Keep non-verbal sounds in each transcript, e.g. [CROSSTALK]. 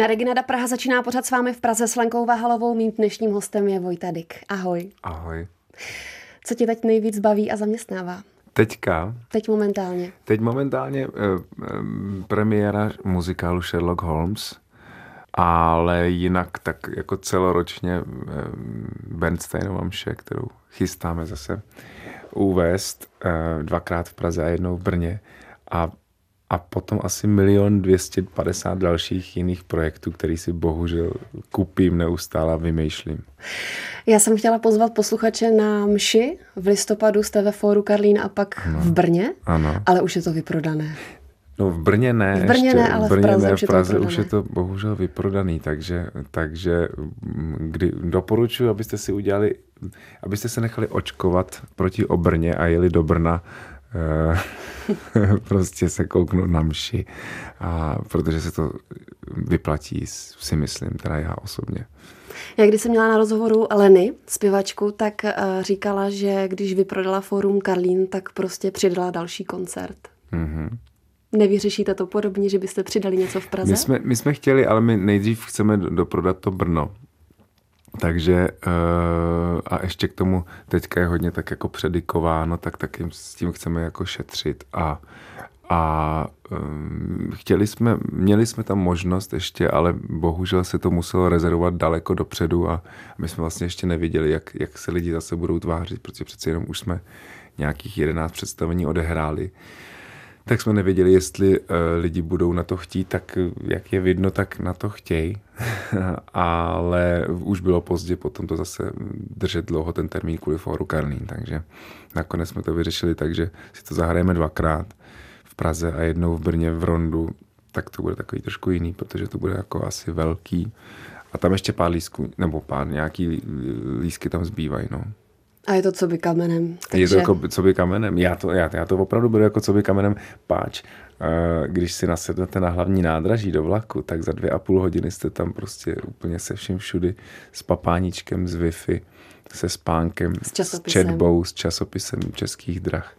Na Reginada Praha začíná pořád s vámi v Praze s Lenkou Vahalovou. Mým dnešním hostem je Vojta Dyk. Ahoj. Ahoj. Co tě teď nejvíc baví a zaměstnává? Teďka? Teď momentálně. Teď momentálně eh, eh, premiéra muzikálu Sherlock Holmes, ale jinak tak jako celoročně eh, Bernsteinova mše, kterou chystáme zase uvést eh, dvakrát v Praze a jednou v Brně. A a potom asi milion 250 dalších jiných projektů, který si bohužel kupím neustále a vymýšlím. Já jsem chtěla pozvat posluchače na mši. V listopadu jste ve Fóru Karlín a pak ano. v Brně, ano. ale už je to vyprodané. No v Brně ne. V Brně ještě, ne, ale v, Brně v Praze, ne, už, v Praze je to už je to bohužel vyprodaný, takže, takže mm, kdy, doporučuji, abyste si udělali, abyste se nechali očkovat proti obrně a jeli do Brna [LAUGHS] prostě se kouknout na mši, a protože se to vyplatí, si myslím, teda já osobně. Já když jsem měla na rozhovoru Leny, zpěvačku, tak uh, říkala, že když vyprodala Forum Karlín, tak prostě přidala další koncert. Mm-hmm. Nevyřešíte to podobně, že byste přidali něco v Praze? My jsme, my jsme chtěli, ale my nejdřív chceme doprodat to Brno. Takže uh, a ještě k tomu teďka je hodně tak jako predikováno, tak taky s tím chceme jako šetřit a a um, chtěli jsme, měli jsme tam možnost ještě, ale bohužel se to muselo rezervovat daleko dopředu a my jsme vlastně ještě neviděli, jak, jak se lidi zase budou tvářit, protože přece jenom už jsme nějakých 11 představení odehráli. Uh, tak jsme nevěděli, jestli uh, lidi budou na to chtít, tak jak je vidno, tak na to chtějí. [LAUGHS] Ale už bylo pozdě potom to zase držet dlouho ten termín kvůli fóru Karlín, takže nakonec jsme to vyřešili tak, že si to zahrajeme dvakrát v Praze a jednou v Brně v Rondu, tak to bude takový trošku jiný, protože to bude jako asi velký. A tam ještě pár lísků, nebo pár nějaký lísky tam zbývají, no. A je to co by kamenem. Takže... Je to jako co by kamenem. Já to, já, já to opravdu beru jako co by kamenem páč. Když si nasednete na hlavní nádraží do vlaku, tak za dvě a půl hodiny jste tam prostě úplně se vším všudy s papáničkem, s Wi-Fi, se spánkem, s, s četbou, s časopisem českých drah.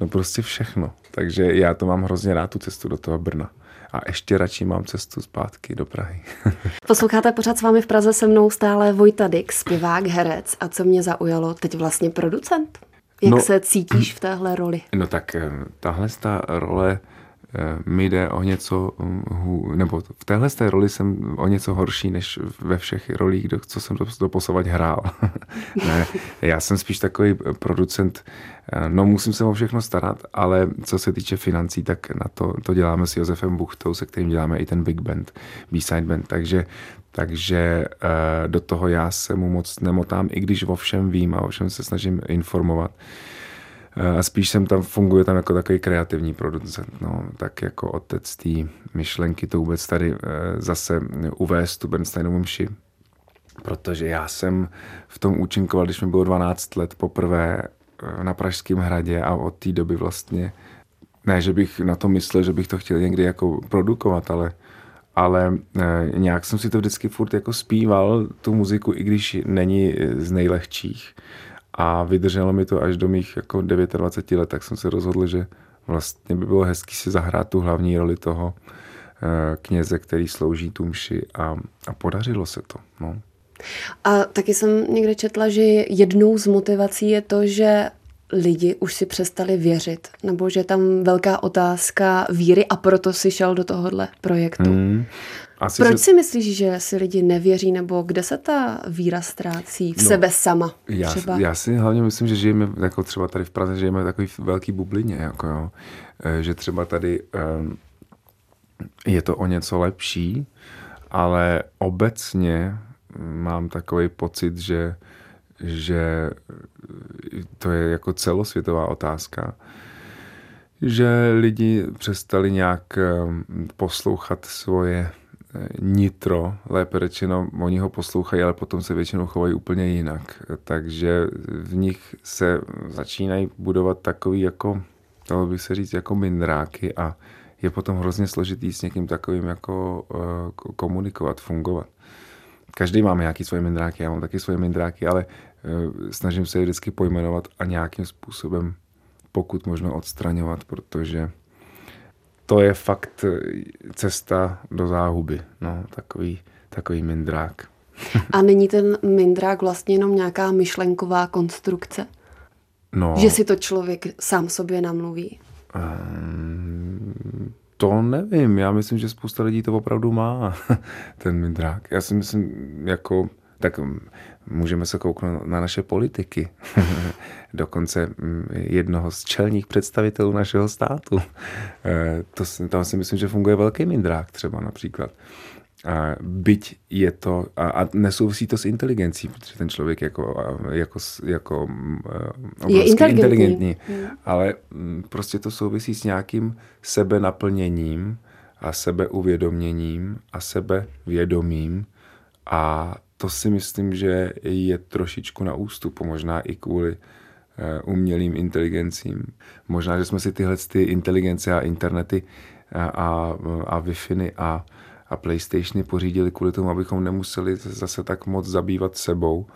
No prostě všechno. Takže já to mám hrozně rád, tu cestu do toho Brna a ještě radši mám cestu zpátky do Prahy. [LAUGHS] Posloucháte pořád s vámi v Praze se mnou stále Vojta Dix, zpěvák, herec a co mě zaujalo, teď vlastně producent. Jak no, se cítíš v téhle roli? No tak eh, tahle ta role mi jde o něco, hm, nebo v téhle té roli jsem o něco horší, než ve všech rolích, co jsem doposovat hrál. [LAUGHS] ne, já jsem spíš takový producent, eh, no musím se o všechno starat, ale co se týče financí, tak na to, to děláme s Josefem Buchtou, se kterým děláme i ten Big Band, B-Side Band, takže takže eh, do toho já se mu moc nemotám, i když o všem vím a o všem se snažím informovat. Eh, a spíš jsem tam, funguje tam jako takový kreativní producent, no, tak jako otec té myšlenky to vůbec tady eh, zase uvést tu Bernsteinovu mši, protože já jsem v tom účinkoval, když mi bylo 12 let poprvé eh, na Pražském hradě a od té doby vlastně, ne, že bych na to myslel, že bych to chtěl někdy jako produkovat, ale ale nějak jsem si to vždycky furt jako zpíval, tu muziku, i když není z nejlehčích. A vydrželo mi to až do mých jako 29 let, tak jsem se rozhodl, že vlastně by bylo hezký si zahrát tu hlavní roli toho eh, kněze, který slouží tu mši a, a podařilo se to. No. A taky jsem někde četla, že jednou z motivací je to, že lidi už si přestali věřit, nebo že je tam velká otázka víry a proto si šel do tohohle projektu. Hmm. Asi Proč se... si myslíš, že si lidi nevěří, nebo kde se ta víra ztrácí v no, sebe sama? Já, třeba? já si hlavně myslím, že žijeme, jako třeba tady v Praze, žijeme v takový velký bublině, jako jo. E, že třeba tady um, je to o něco lepší, ale obecně mám takový pocit, že, že to je jako celosvětová otázka, že lidi přestali nějak poslouchat svoje nitro, lépe řečeno, oni ho poslouchají, ale potom se většinou chovají úplně jinak. Takže v nich se začínají budovat takový jako, dalo by se říct, jako mindráky a je potom hrozně složitý s někým takovým jako uh, komunikovat, fungovat. Každý máme nějaký svoje mindráky, já mám taky svoje mindráky, ale snažím se je vždycky pojmenovat a nějakým způsobem pokud možno odstraňovat, protože to je fakt cesta do záhuby. No, takový, takový mindrák. A není ten mindrák vlastně jenom nějaká myšlenková konstrukce? No, že si to člověk sám sobě namluví? Um, to nevím. Já myslím, že spousta lidí to opravdu má, [LAUGHS] ten mindrák. Já si myslím, jako, tak můžeme se kouknout na naše politiky. [LAUGHS] Dokonce mm, jednoho z čelních představitelů našeho státu. Eh, to, tam si myslím, že funguje velký mindrák třeba například. A byť je to, a, a nesouvisí to s inteligencí, protože ten člověk jako, jako, jako je inteligentní, inteligentní hmm. ale mm, prostě to souvisí s nějakým sebenaplněním a sebeuvědoměním a sebevědomím a to si myslím, že je trošičku na ústupu, možná i kvůli eh, umělým inteligencím. Možná, že jsme si tyhle ty inteligence a internety a, a, a Wi-Fi a a PlayStationy pořídili kvůli tomu, abychom nemuseli zase tak moc zabývat sebou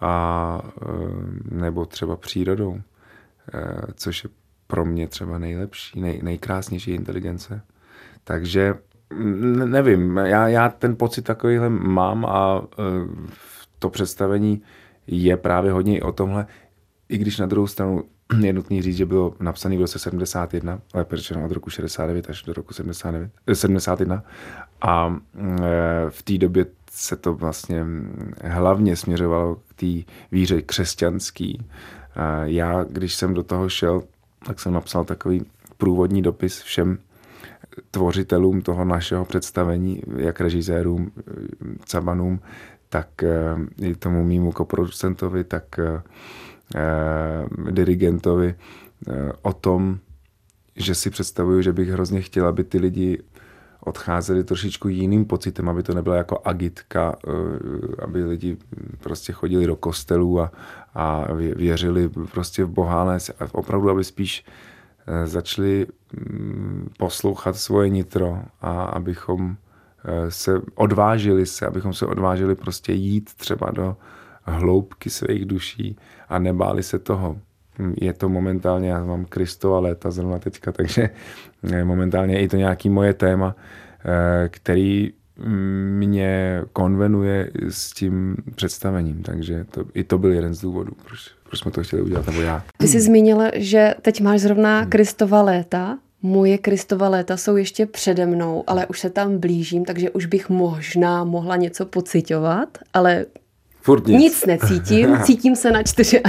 a e, nebo třeba přírodou, což je pro mě třeba nejlepší, nej, nejkrásnější inteligence. Takže nevím, já, já ten pocit takovýhle mám a e, to představení je právě hodně i o tomhle, i když na druhou stranu je nutný říct, že bylo napsané v roce 71, lépe řečeno od roku 69 až do roku 79, 71. A e, v té době se to vlastně hlavně směřovalo k té víře křesťanský. Já, když jsem do toho šel, tak jsem napsal takový průvodní dopis všem tvořitelům toho našeho představení, jak režisérům, cabanům, tak e, i tomu mýmu koproducentovi, tak e, Eh, dirigentovi eh, o tom, že si představuju, že bych hrozně chtěl, aby ty lidi odcházeli trošičku jiným pocitem, aby to nebyla jako agitka, eh, aby lidi prostě chodili do kostelů a, a věřili prostě v Boha, ale opravdu, aby spíš začali mm, poslouchat svoje nitro a abychom se odvážili se, abychom se odvážili prostě jít třeba do hloubky svých duší a nebáli se toho. Je to momentálně, já mám Kristova léta zrovna teďka, takže eh, momentálně je i to nějaký moje téma, eh, který mě konvenuje s tím představením, takže to, i to byl jeden z důvodů, proč, proč jsme to chtěli udělat, nebo já. Ty jsi zmínil, že teď máš zrovna hmm. Kristova léta, Moje Kristova léta jsou ještě přede mnou, ale už se tam blížím, takže už bych možná mohla něco pocitovat, ale Furt nic. nic necítím, [LAUGHS] cítím se na 24.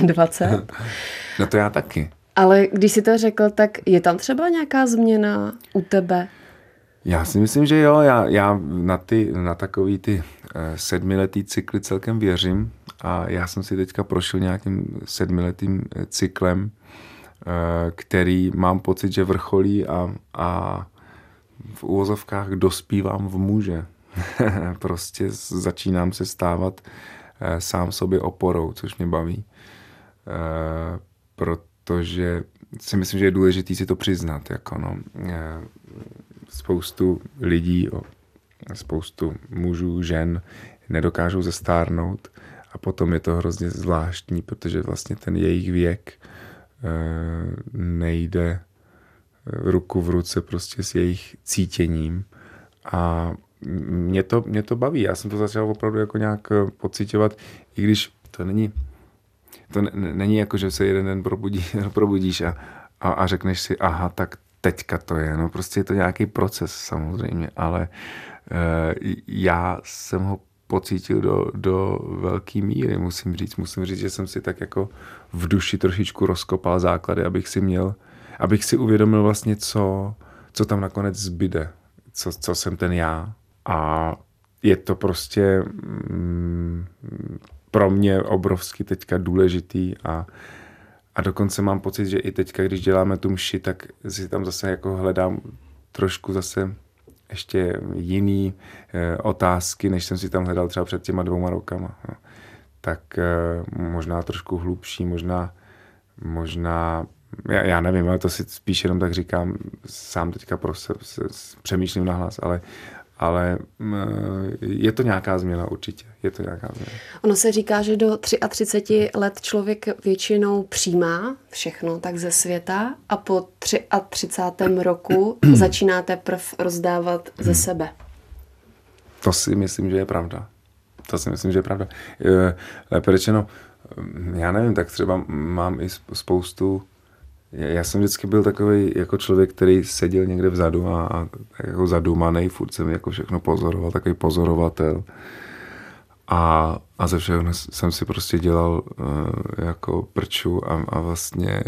No to já taky. Ale když si to řekl, tak je tam třeba nějaká změna u tebe? Já si myslím, že jo. Já, já na, ty, na takový ty eh, sedmiletý cykly celkem věřím a já jsem si teďka prošel nějakým sedmiletým eh, cyklem, eh, který mám pocit, že vrcholí a, a v úvozovkách dospívám v muže. [LAUGHS] prostě začínám se stávat sám sobě oporou, což mě baví. Protože si myslím, že je důležité si to přiznat. Jako no, spoustu lidí, spoustu mužů, žen nedokážou zestárnout a potom je to hrozně zvláštní, protože vlastně ten jejich věk nejde ruku v ruce prostě s jejich cítěním a mě to, mě to baví. Já jsem to začal opravdu jako nějak eh, pocitovat, i když to není, to není jako, že se jeden den probudí, [LAUGHS] probudíš a, a, a řekneš si, aha, tak teďka to je. No prostě je to nějaký proces samozřejmě, ale e, já jsem ho pocítil do, do velké míry, musím říct. Musím říct, že jsem si tak jako v duši trošičku rozkopal základy, abych si měl, abych si uvědomil vlastně, co, co tam nakonec zbyde, co, co jsem ten já. A je to prostě mm, pro mě obrovsky teďka důležitý a, a dokonce mám pocit, že i teďka, když děláme tu mši, tak si tam zase jako hledám trošku zase ještě jiný e, otázky, než jsem si tam hledal třeba před těma dvouma rokama. No. Tak e, možná trošku hlubší, možná, možná já, já nevím, ale to si spíš jenom tak říkám, sám teďka pro se, se přemýšlím nahlas, ale ale mm, je to nějaká změna určitě. Je to nějaká změna. Ono se říká, že do 33 let člověk většinou přijímá všechno tak ze světa a po 33. roku [CLEARS THROAT] začíná teprve rozdávat ze sebe. To si myslím, že je pravda. To si myslím, že je pravda. Lépe řečeno, já nevím, tak třeba mám i spoustu já jsem vždycky byl takový jako člověk, který seděl někde vzadu a, a jako zadumaný, furt jsem jako všechno pozoroval, takový pozorovatel. A, a ze všeho jsem si prostě dělal uh, jako prču a, a vlastně,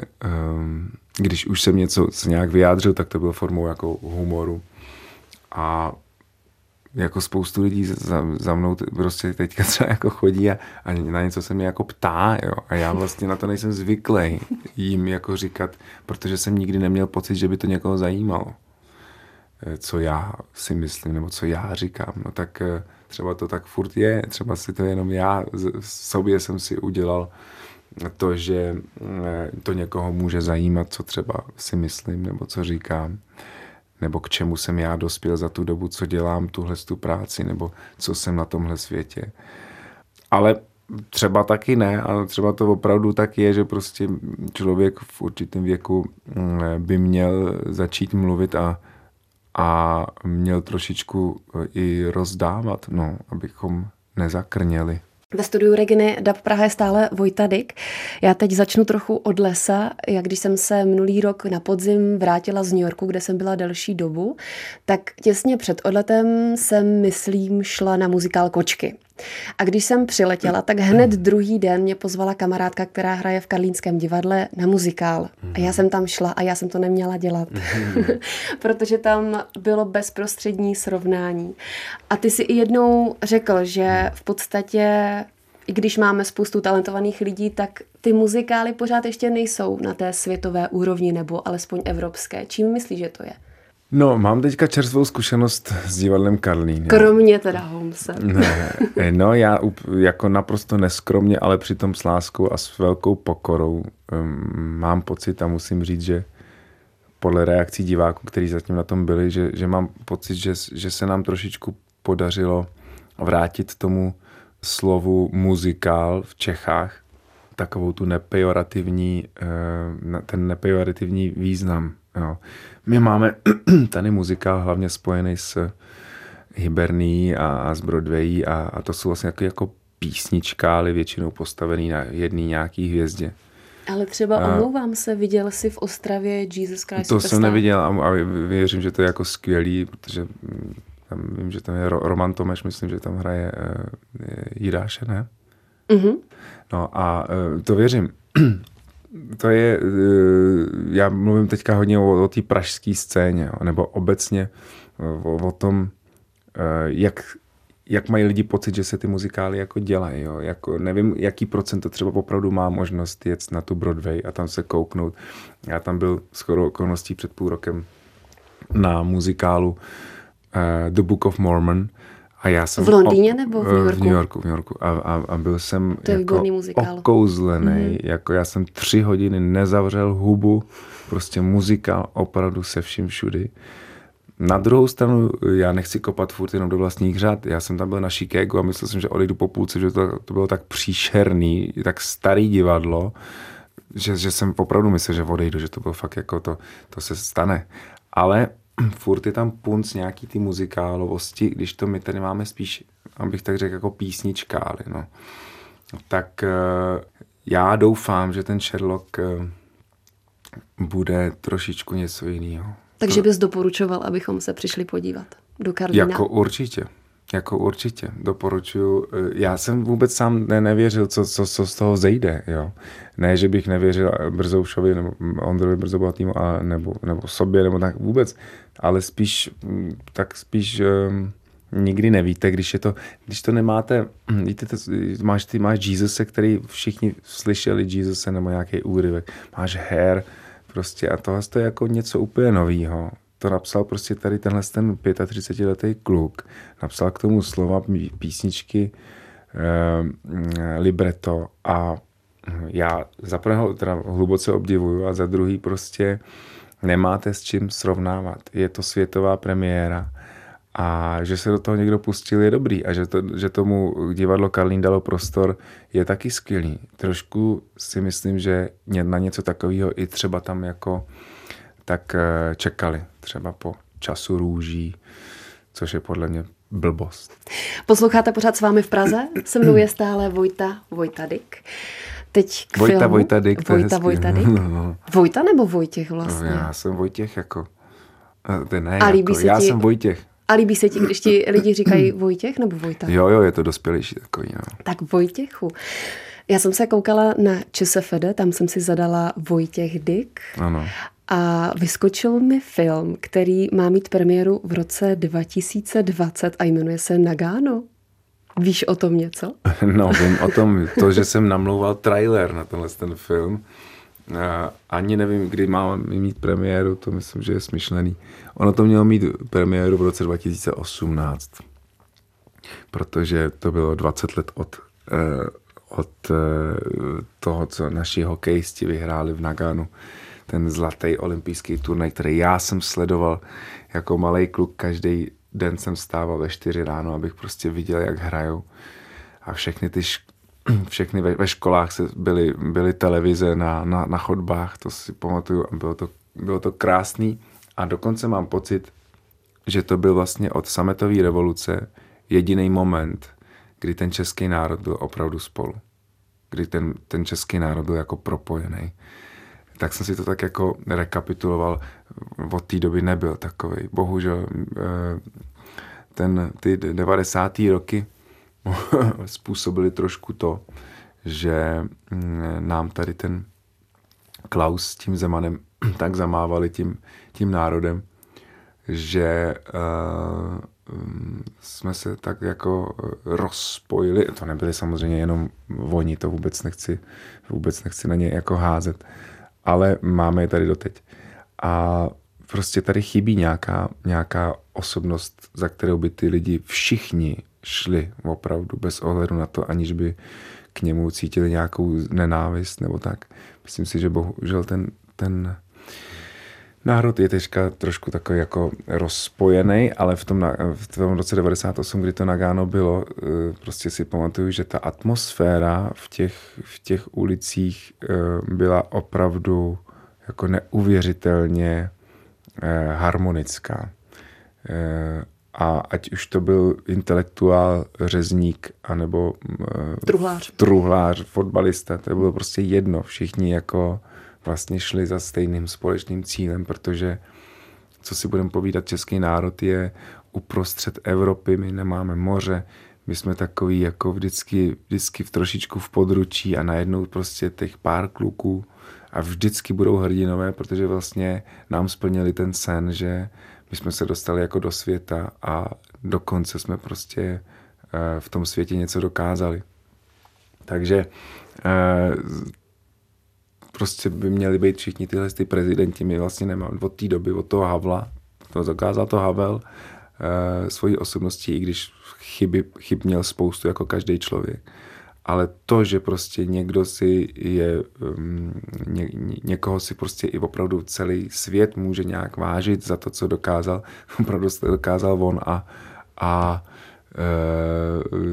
um, když už jsem něco se nějak vyjádřil, tak to bylo formou jako humoru. A jako spoustu lidí za, za mnou prostě teďka třeba jako chodí a, a na něco se mě jako ptá, jo. A já vlastně na to nejsem zvyklý jim jako říkat, protože jsem nikdy neměl pocit, že by to někoho zajímalo. Eh, co já si myslím, nebo co já říkám. No tak eh, třeba to tak furt je, třeba si to jenom já sobě jsem si udělal to, že eh, to někoho může zajímat, co třeba si myslím, nebo co říkám nebo k čemu jsem já dospěl za tu dobu, co dělám tuhle tu práci, nebo co jsem na tomhle světě. Ale třeba taky ne, ale třeba to opravdu tak je, že prostě člověk v určitém věku mm, by měl začít mluvit a, a měl trošičku i rozdávat, no, abychom nezakrněli. Ve studiu Reginy DAB Praha je stále Vojta Dyk. Já teď začnu trochu od lesa. Jak když jsem se minulý rok na podzim vrátila z New Yorku, kde jsem byla delší dobu, tak těsně před odletem jsem, myslím, šla na muzikál Kočky. A když jsem přiletěla, tak hned druhý den mě pozvala kamarádka, která hraje v Karlínském divadle na muzikál. A já jsem tam šla a já jsem to neměla dělat, [LAUGHS] protože tam bylo bezprostřední srovnání. A ty si i jednou řekl, že v podstatě i když máme spoustu talentovaných lidí, tak ty muzikály pořád ještě nejsou na té světové úrovni nebo alespoň evropské. Čím myslíš, že to je? No, mám teďka čerstvou zkušenost s divadlem Karlín. Kromě teda Holmesa. Ne, no já jako naprosto neskromně, ale přitom s láskou a s velkou pokorou um, mám pocit a musím říct, že podle reakcí diváků, kteří zatím na tom byli, že, že mám pocit, že, že se nám trošičku podařilo vrátit tomu slovu muzikál v Čechách takovou tu nepejorativní, eh, ten nepejorativní význam. Jo. My máme [CLEARS THROAT] tady muzikál hlavně spojený s Hiberní a, a s Broadway a, a to jsou vlastně jako, jako písničkály většinou postavený na jedné nějaký hvězdě. Ale třeba a, omlouvám se, viděl jsi v Ostravě Jesus Christ To Superstar? jsem neviděl a, a věřím, že to je jako skvělý, protože mm, tam vím, že tam je Roman Tomeš, myslím, že tam hraje uh, Jiráše, ne? Mm-hmm. No a uh, to věřím. [CLEARS THROAT] to je, uh, já mluvím teďka hodně o, o té pražské scéně, nebo obecně o, o tom, jak jak mají lidi pocit, že se ty muzikály jako dělají. Jo? Jako, nevím, jaký procent to třeba opravdu má možnost jet na tu Broadway a tam se kouknout. Já tam byl skoro okolností před půl rokem na muzikálu uh, The Book of Mormon. A já jsem v Londýně o, nebo v New Yorku? V New Yorku, v New Yorku. A, a, a byl jsem to jako okouzlený. Mm-hmm. Jako já jsem tři hodiny nezavřel hubu. Prostě muzikál opravdu se vším všudy. Na druhou stranu, já nechci kopat furt jenom do vlastních řad. Já jsem tam byl na Chicago a myslel jsem, že odejdu po půlce, že to, to bylo tak příšerný, tak starý divadlo, že, že jsem opravdu myslel, že odejdu, že to bylo fakt jako to, to se stane. Ale [CLEARS THROAT] furt je tam punc nějaký ty muzikálovosti, když to my tady máme spíš, abych tak řekl, jako písničkály, no. Tak eh, já doufám, že ten Sherlock eh, bude trošičku něco jiného. Takže bys doporučoval, abychom se přišli podívat do Karlína? Jako určitě. Jako určitě, doporučuju. Eh, já jsem vůbec sám ne, nevěřil, co, co, co z toho zejde. Jo. Ne, že bych nevěřil Brzoušovi nebo Ondrovi Brzobohatýmu a, nebo, nebo sobě, nebo tak vůbec, ale spíš, mm, tak spíš um, nikdy nevíte, když je to, když to nemáte, [CLEARS THROAT] víte, to, máš, ty máš Jesus, který všichni slyšeli Jesus nebo nějaký úryvek, máš Hair, prostě a tohle je jako něco úplně novýho to napsal prostě tady tenhle ten 35-letý kluk. Napsal k tomu slova písničky eh, libreto a já za prvého teda hluboce obdivuju a za druhý prostě nemáte s čím srovnávat. Je to světová premiéra a že se do toho někdo pustil je dobrý a že, to, že tomu divadlo Karlín dalo prostor je taky skvělý. Trošku si myslím, že na něco takového i třeba tam jako tak eh, čekali. Třeba po času růží, což je podle mě blbost. Posloucháte pořád s vámi v Praze? Se mnou je stále Vojta Vojtadik. Teď k Vojta filmu. Vojtadik. Vojta Vojtadik? [LAUGHS] No. Vojta nebo Vojtěch vlastně? Já jsem Vojtěch jako. To ne, A líbí jako, se já ti- jsem Vojtěch. A líbí se ti, když ti lidi říkají [CLEARS THROAT] Vojtěch nebo Vojta? Jo, jo, je to dospělejší takový, no. Tak Vojtěchu. Já jsem se koukala na ČSFD, tam jsem si zadala Vojtěch Dyk Ano. A vyskočil mi film, který má mít premiéru v roce 2020 a jmenuje se Nagano. Víš o tom něco? [LAUGHS] No, vím o tom, to, že jsem namlouval trailer na tenhle ten film. Ani nevím, kdy mám mít premiéru, to myslím, že je smyšlený. Ono to mělo mít premiéru v roce 2018, protože to bylo 20 let od, eh, od eh, toho, co naši hokejisti vyhráli v Naganu. Ten zlatý olympijský turnaj, který já jsem sledoval jako malý kluk. Každý den jsem stával ve 4 ráno, abych prostě viděl, jak hrajou. A všechny ty šk- [CLEARS THROAT] všechny ve, ve školách se byly, byly televize na, na, na chodbách, to si pamatuju a bylo to, bylo to krásný. A dokonce mám pocit, že to byl vlastně od sametové revoluce jediný moment, kdy ten český národ byl opravdu spolu. Kdy ten, ten český národ byl jako propojený. Tak jsem si to tak jako rekapituloval. Od té doby nebyl takový. Bohužel eh, ten, ty 90. roky [LAUGHS] způsobili trošku to, že mm, nám tady ten Klaus s tím Zemanem [CLEARS THROAT] tak zamávali tím, tím národem, že uh, jsme se tak jako rozpojili. To nebyli samozřejmě jenom oni, to vůbec nechci, vůbec nechci na ně jako házet, ale máme je tady doteď. A prostě tady chybí nějaká, nějaká osobnost, za kterou by ty lidi všichni šli opravdu bez ohledu na to, aniž by k němu cítili nějakou nenávist nebo tak. Myslím si, že bohužel ten, ten národ je teďka trošku takový jako rozpojený, ale v tom, v tom roce 98, kdy to Nagano bylo, prostě si pamatuju, že ta atmosféra v těch, v těch ulicích byla opravdu jako neuvěřitelně harmonická. A ať už to byl intelektuál, řezník, anebo truhlář, truhlář fotbalista, to bylo prostě jedno. Všichni jako vlastně šli za stejným společným cílem, protože co si budeme povídat, český národ je uprostřed Evropy, my nemáme moře, my jsme takový jako vždycky, vždycky v trošičku v područí a najednou prostě těch pár kluků a vždycky budou hrdinové, protože vlastně nám splnili ten sen, že my jsme se dostali jako do světa a dokonce jsme prostě v tom světě něco dokázali. Takže prostě by měli být všichni tyhle ty prezidenti. My vlastně nemáme od té doby, od toho Havla, to zakázal to Havel svojí osobností, i když chyby, chyb měl spoustu jako každý člověk. Ale to, že prostě někdo si je, ně, někoho si prostě i opravdu celý svět může nějak vážit za to, co dokázal, [LAUGHS] opravdu dokázal on a, a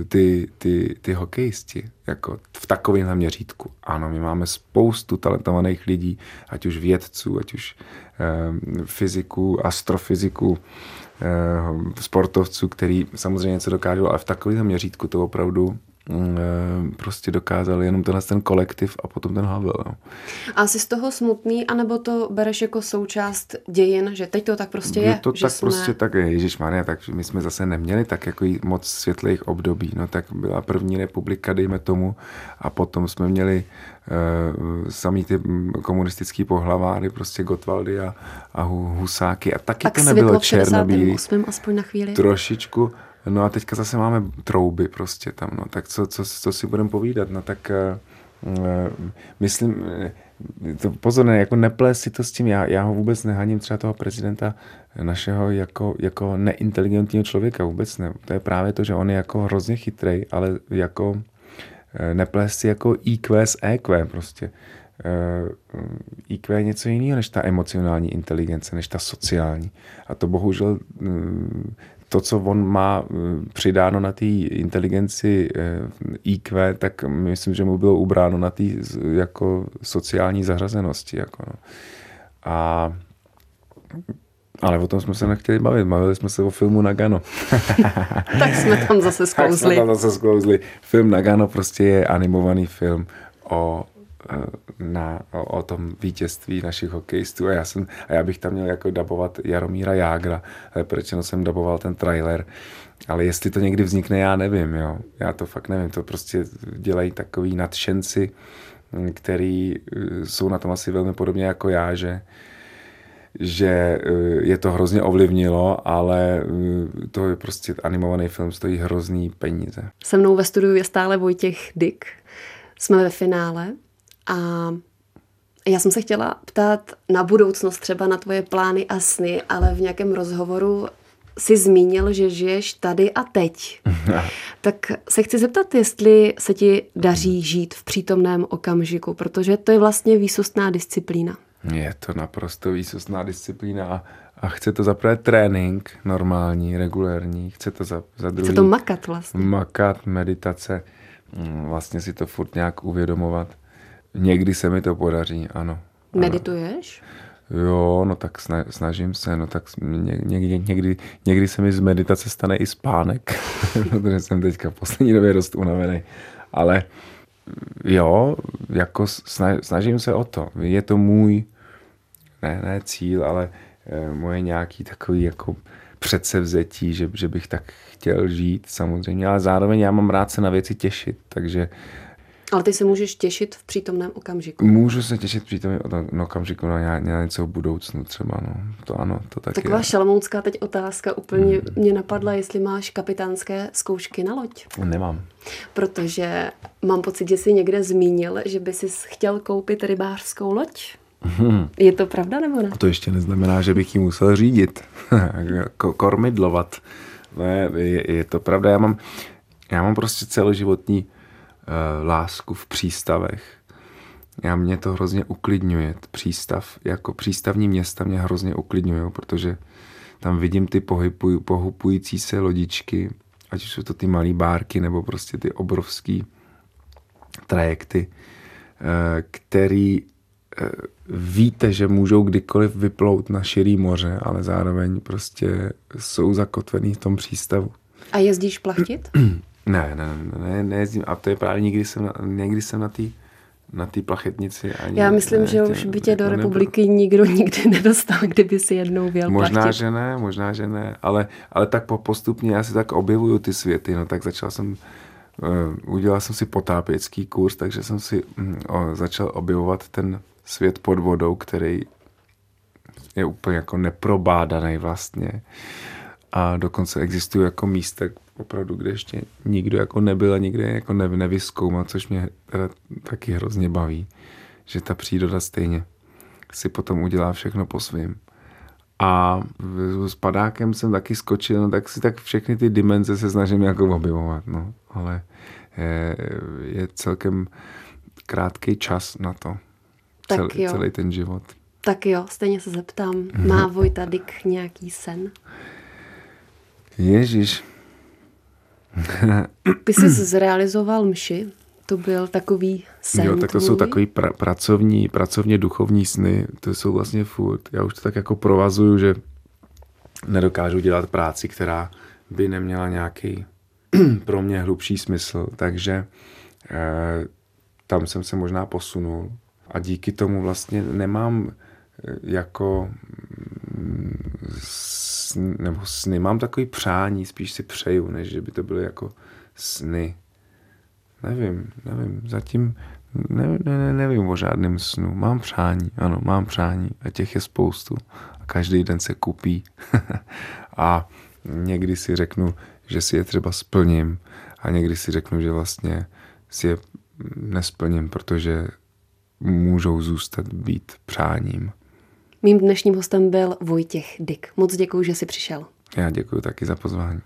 ty, ty, ty hokejisti jako v takovémhle měřítku. Ano, my máme spoustu talentovaných lidí, ať už vědců, ať už eh, fyziků, astrofyziků, eh, sportovců, který samozřejmě něco dokážou, ale v takovémhle měřítku to opravdu prostě dokázali jenom tenhle ten kolektiv a potom ten Havel. No. A jsi z toho smutný, anebo to bereš jako součást dějin, že teď to tak prostě je? Je to že tak jsme... prostě tak je, Ježíš Maria, tak my jsme zase neměli tak jako moc světlých období, no tak byla první republika, dejme tomu, a potom jsme měli uh, samý ty komunistický pohlaváry, prostě Gotwaldy a, a Husáky a taky tak to nebylo černobílý. aspoň na chvíli. Trošičku, No a teďka zase máme trouby prostě tam, no. Tak co, co, co si budeme povídat? No tak uh, myslím, to pozor, ne, jako neples si to s tím, já, já ho vůbec nehaním třeba toho prezidenta našeho jako, jako neinteligentního člověka, vůbec ne. To je právě to, že on je jako hrozně chytrej, ale jako neples si jako IQ s EQ prostě. IQ je něco jiného než ta emocionální inteligence, než ta sociální. A to bohužel to, co on má eh, přidáno na té inteligenci eh, IQ, tak myslím, že mu bylo ubráno na té jako sociální zařazenosti. Jako no. A ale o tom jsme se nechtěli bavit. Bavili jsme se o filmu Nagano. [LAUGHS] tak jsme tam zase sklouzli. [LAUGHS] tak jsme tam zase sklouzli. Film Nagano prostě je animovaný film o na, o, o tom vítězství našich hokejistů a já, jsem, a já bych tam měl jako dabovat Jaromíra Jágra, ale proč jsem daboval ten trailer. Ale jestli to někdy vznikne, já nevím, jo. Já to fakt nevím. To prostě dělají takový nadšenci, hm, který eh, jsou na tom asi velmi podobně jako já, že že eh, je to hrozně ovlivnilo, ale to je prostě animovaný film, stojí hrozný peníze. Se mnou ve studiu je stále Vojtěch Dick. Jsme ve finále a já jsem se chtěla ptát na budoucnost, třeba na tvoje plány a sny, ale v nějakém rozhovoru si zmínil, že žiješ tady a teď. [LAUGHS] tak se chci zeptat, jestli se ti daří žít v přítomném okamžiku, protože to je vlastně výsostná disciplína. Je to naprosto výsostná disciplína a chce to zaprvé trénink normální, regulérní, chce to za, za druhý... Chce to makat vlastně. Makat, meditace, mm, vlastně si to furt nějak uvědomovat. Někdy se mi to podaří, ano. Medituješ? Jo, no tak snažím se, no tak někdy, někdy, někdy se mi z meditace stane i spánek, [LAUGHS] protože jsem teďka v poslední době dost unavený. Ale jo, jako snažím se o to. Je to můj, ne, ne cíl, ale e, moje nějaký takový jako předsevzetí, že, že bych tak chtěl žít samozřejmě, ale zároveň já mám rád se na věci těšit, takže ale ty se můžeš těšit v přítomném okamžiku. Můžu se těšit v přítomném okamžiku na, na něco v budoucnu třeba, no. To ano, to taky Taková je. šalmoucká teď otázka úplně hmm. mě napadla, jestli máš kapitánské zkoušky na loď. Nemám. Protože mám pocit, že jsi někde zmínil, že by si chtěl koupit rybářskou loď. Hmm. Je to pravda nebo ne? To ještě neznamená, že bych ji musel řídit. [LAUGHS] Kormidlovat. Ne, je, je to pravda. Já mám, já mám prostě celoživotní lásku v přístavech. Já mě to hrozně uklidňuje. Přístav, jako přístavní města mě hrozně uklidňují, protože tam vidím ty pohybuj, pohybující se lodičky, ať už jsou to ty malé bárky, nebo prostě ty obrovské trajekty, eh, který eh, víte, že můžou kdykoliv vyplout na širý moře, ale zároveň prostě jsou zakotvený v tom přístavu. A jezdíš plachtit? [CLEARS THROAT] Ne, ne, ne, nejezdím. A to je právě někdy jsem na, někdy jsem na té na té plachetnici. Ani, Já myslím, ne, že už by tě do jako republiky nebyl. nikdo [LAUGHS] nikdy nedostal, kdyby si jednou věl Možná, plachtit. že ne, možná, že ne, ale, ale tak po postupně já si tak objevuju ty světy, no tak začal jsem, uh, udělal jsem si potápěcký kurz, takže jsem si um, o, začal objevovat ten svět pod vodou, který je úplně jako neprobádaný vlastně. A dokonce existují jako místa, opravdu, kde ještě nikdo jako nebyl a nikde jako ne, nevyskoumal, což mě teda taky hrozně baví, že ta příroda stejně si potom udělá všechno po svým. A s padákem jsem taky skočil, no tak si tak všechny ty dimenze se snažím jako objevovat, no. Ale je, je celkem krátký čas na to. Tak Cel, jo. Celý ten život. Tak jo, stejně se zeptám. Má Vojta Dyk nějaký sen? Ježíš, ty jsi zrealizoval mši, to byl takový sen Jo, tak to tvůj. jsou takový pra, pracovní, pracovně duchovní sny, to jsou vlastně furt. Já už to tak jako provazuju, že nedokážu dělat práci, která by neměla nějaký [CLEARS THROAT] pro mě hlubší smysl, takže eh, tam jsem se možná posunul. A díky tomu vlastně nemám eh, jako nebo sny, mám takový přání, spíš si přeju, než že by to byly jako sny. Nevím, nevím, zatím ne, ne, ne, nevím o žádném snu. Mám přání, ano, mám přání a těch je spoustu. A každý den se kupí. [LAUGHS] a někdy si řeknu, že si je třeba splním a někdy si řeknu, že vlastně si je nesplním, protože můžou zůstat být přáním. Mým dnešním hostem byl Vojtěch Dyk. Moc děkuji, že jsi přišel. Já děkuji taky za pozvání.